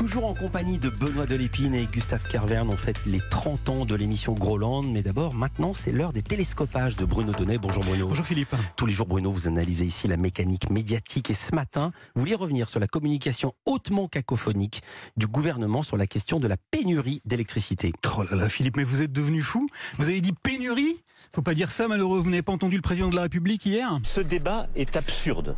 Toujours en compagnie de Benoît Delépine et Gustave Carverne, on fête les 30 ans de l'émission Groland. Mais d'abord, maintenant, c'est l'heure des télescopages de Bruno Donnet. Bonjour Bruno. Bonjour Philippe. Tous les jours, Bruno, vous analysez ici la mécanique médiatique. Et ce matin, vous vouliez revenir sur la communication hautement cacophonique du gouvernement sur la question de la pénurie d'électricité. Oh là là, Philippe, mais vous êtes devenu fou Vous avez dit pénurie? Faut pas dire ça, malheureux. Vous n'avez pas entendu le président de la République hier? Ce débat est absurde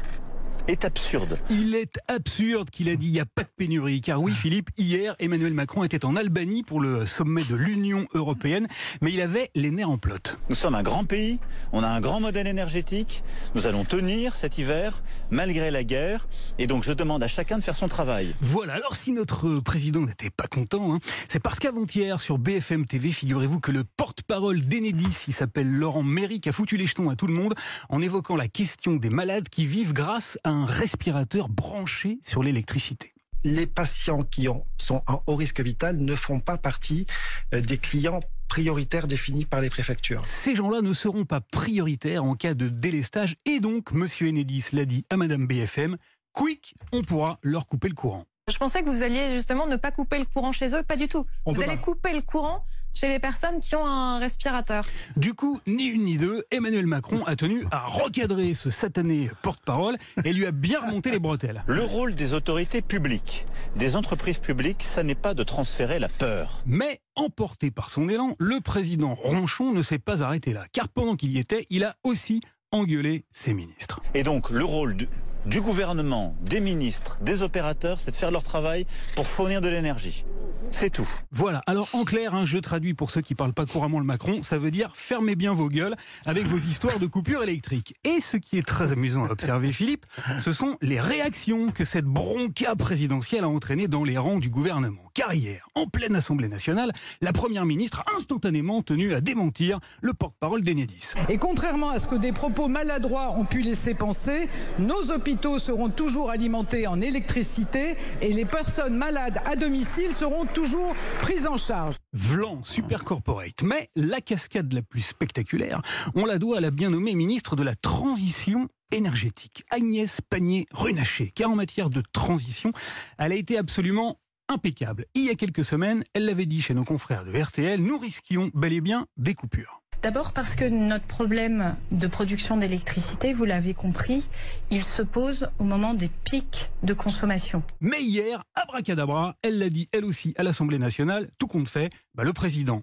est absurde. Il est absurde qu'il a dit il n'y a pas de pénurie. Car oui, Philippe, hier, Emmanuel Macron était en Albanie pour le sommet de l'Union européenne, mais il avait les nerfs en plot. Nous sommes un grand pays, on a un grand modèle énergétique, nous allons tenir cet hiver malgré la guerre, et donc je demande à chacun de faire son travail. Voilà, alors si notre président n'était pas content, hein, c'est parce qu'avant-hier, sur BFM TV, figurez-vous que le porte-parole d'Enedis, il s'appelle Laurent Méric, a foutu les jetons à tout le monde en évoquant la question des malades qui vivent grâce à un respirateur branché sur l'électricité les patients qui ont, sont en haut risque vital ne font pas partie euh, des clients prioritaires définis par les préfectures. Ces gens-là ne seront pas prioritaires en cas de délestage et donc, Monsieur Enedis l'a dit à Madame BFM, quick, on pourra leur couper le courant. Je pensais que vous alliez justement ne pas couper le courant chez eux, pas du tout. vous allez couper le courant chez les personnes qui ont un respirateur. Du coup, ni une ni deux, Emmanuel Macron a tenu à recadrer ce satané porte-parole et lui a bien remonté les bretelles. Le rôle des autorités publiques, des entreprises publiques, ça n'est pas de transférer la peur. Mais, emporté par son élan, le président Ronchon ne s'est pas arrêté là. Car pendant qu'il y était, il a aussi engueulé ses ministres. Et donc, le rôle du, du gouvernement, des ministres, des opérateurs, c'est de faire leur travail pour fournir de l'énergie. C'est tout. Voilà. Alors en clair, un hein, je traduis pour ceux qui parlent pas couramment le Macron, ça veut dire fermez bien vos gueules avec vos histoires de coupures électriques. Et ce qui est très amusant à observer, Philippe, ce sont les réactions que cette bronca présidentielle a entraînées dans les rangs du gouvernement. Car hier, en pleine Assemblée nationale, la première ministre a instantanément tenu à démentir le porte-parole d'Enedis. Et contrairement à ce que des propos maladroits ont pu laisser penser, nos hôpitaux seront toujours alimentés en électricité et les personnes malades à domicile seront toujours toujours prise en charge. Vlan, super corporate. Mais la cascade la plus spectaculaire, on la doit à la bien nommée ministre de la Transition énergétique, Agnès Pannier-Runacher, car en matière de transition, elle a été absolument impeccable. Il y a quelques semaines, elle l'avait dit chez nos confrères de RTL, nous risquions bel et bien des coupures. D'abord parce que notre problème de production d'électricité, vous l'avez compris, il se pose au moment des pics de consommation. Mais hier, abracadabra, elle l'a dit elle aussi à l'Assemblée nationale, tout compte fait, bah, le président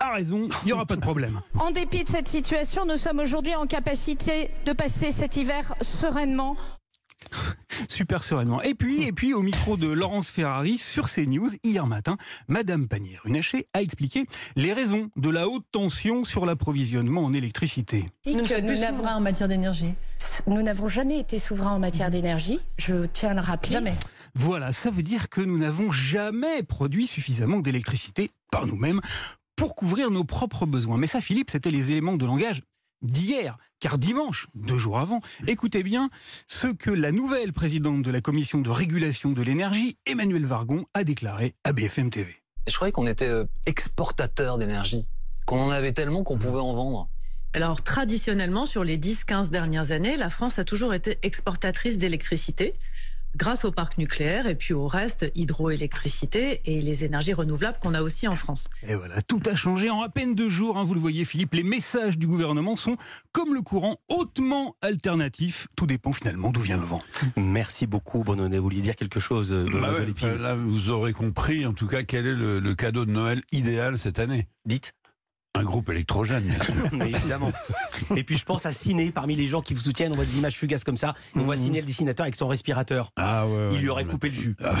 a raison, il n'y aura pas de problème. En dépit de cette situation, nous sommes aujourd'hui en capacité de passer cet hiver sereinement super sereinement. Et puis, et puis, au micro de Laurence Ferrari sur CNews, hier matin, Madame Pannier-Runacher a expliqué les raisons de la haute tension sur l'approvisionnement en électricité. Nous sommes souverains en matière d'énergie. Nous n'avons jamais été souverains en matière d'énergie, je tiens à le rappeler. Jamais. Voilà, ça veut dire que nous n'avons jamais produit suffisamment d'électricité par nous-mêmes pour couvrir nos propres besoins. Mais ça, Philippe, c'était les éléments de langage d'hier, car dimanche, deux jours avant, écoutez bien ce que la nouvelle présidente de la commission de régulation de l'énergie, Emmanuel Vargon, a déclaré à BFM TV. Je croyais qu'on était euh, exportateur d'énergie, qu'on en avait tellement qu'on pouvait en vendre. Alors traditionnellement, sur les 10-15 dernières années, la France a toujours été exportatrice d'électricité grâce au parc nucléaire et puis au reste, hydroélectricité et les énergies renouvelables qu'on a aussi en France. Et voilà, tout a changé en à peine deux jours, hein, vous le voyez Philippe, les messages du gouvernement sont comme le courant hautement alternatif, tout dépend finalement d'où vient le vent. Merci beaucoup Bruno, vous vouliez dire quelque chose euh, bah Là vous aurez compris en tout cas quel est le cadeau de Noël idéal cette année. Dites un groupe électrogène, bien sûr. Mais évidemment. Et puis je pense à Ciné, parmi les gens qui vous soutiennent, on voit des images fugaces comme ça. On voit mhm. Ciné le dessinateur avec son respirateur. Ah ouais. Il lui aurait coupé le jus. Ah,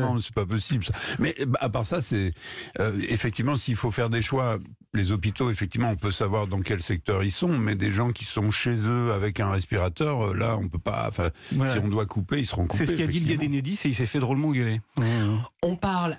non, c'est pas possible. Ça. Mais bah, à part ça, c'est euh, effectivement s'il faut faire des choix. Les hôpitaux, effectivement, on peut savoir dans quel secteur ils sont, mais des gens qui sont chez eux avec un respirateur, euh, là, on peut pas. Enfin, si on doit couper, ils seront coupés. C'est ce qu'a dit le gars d'Enedis et il s'est fait drôlement gueuler. On parle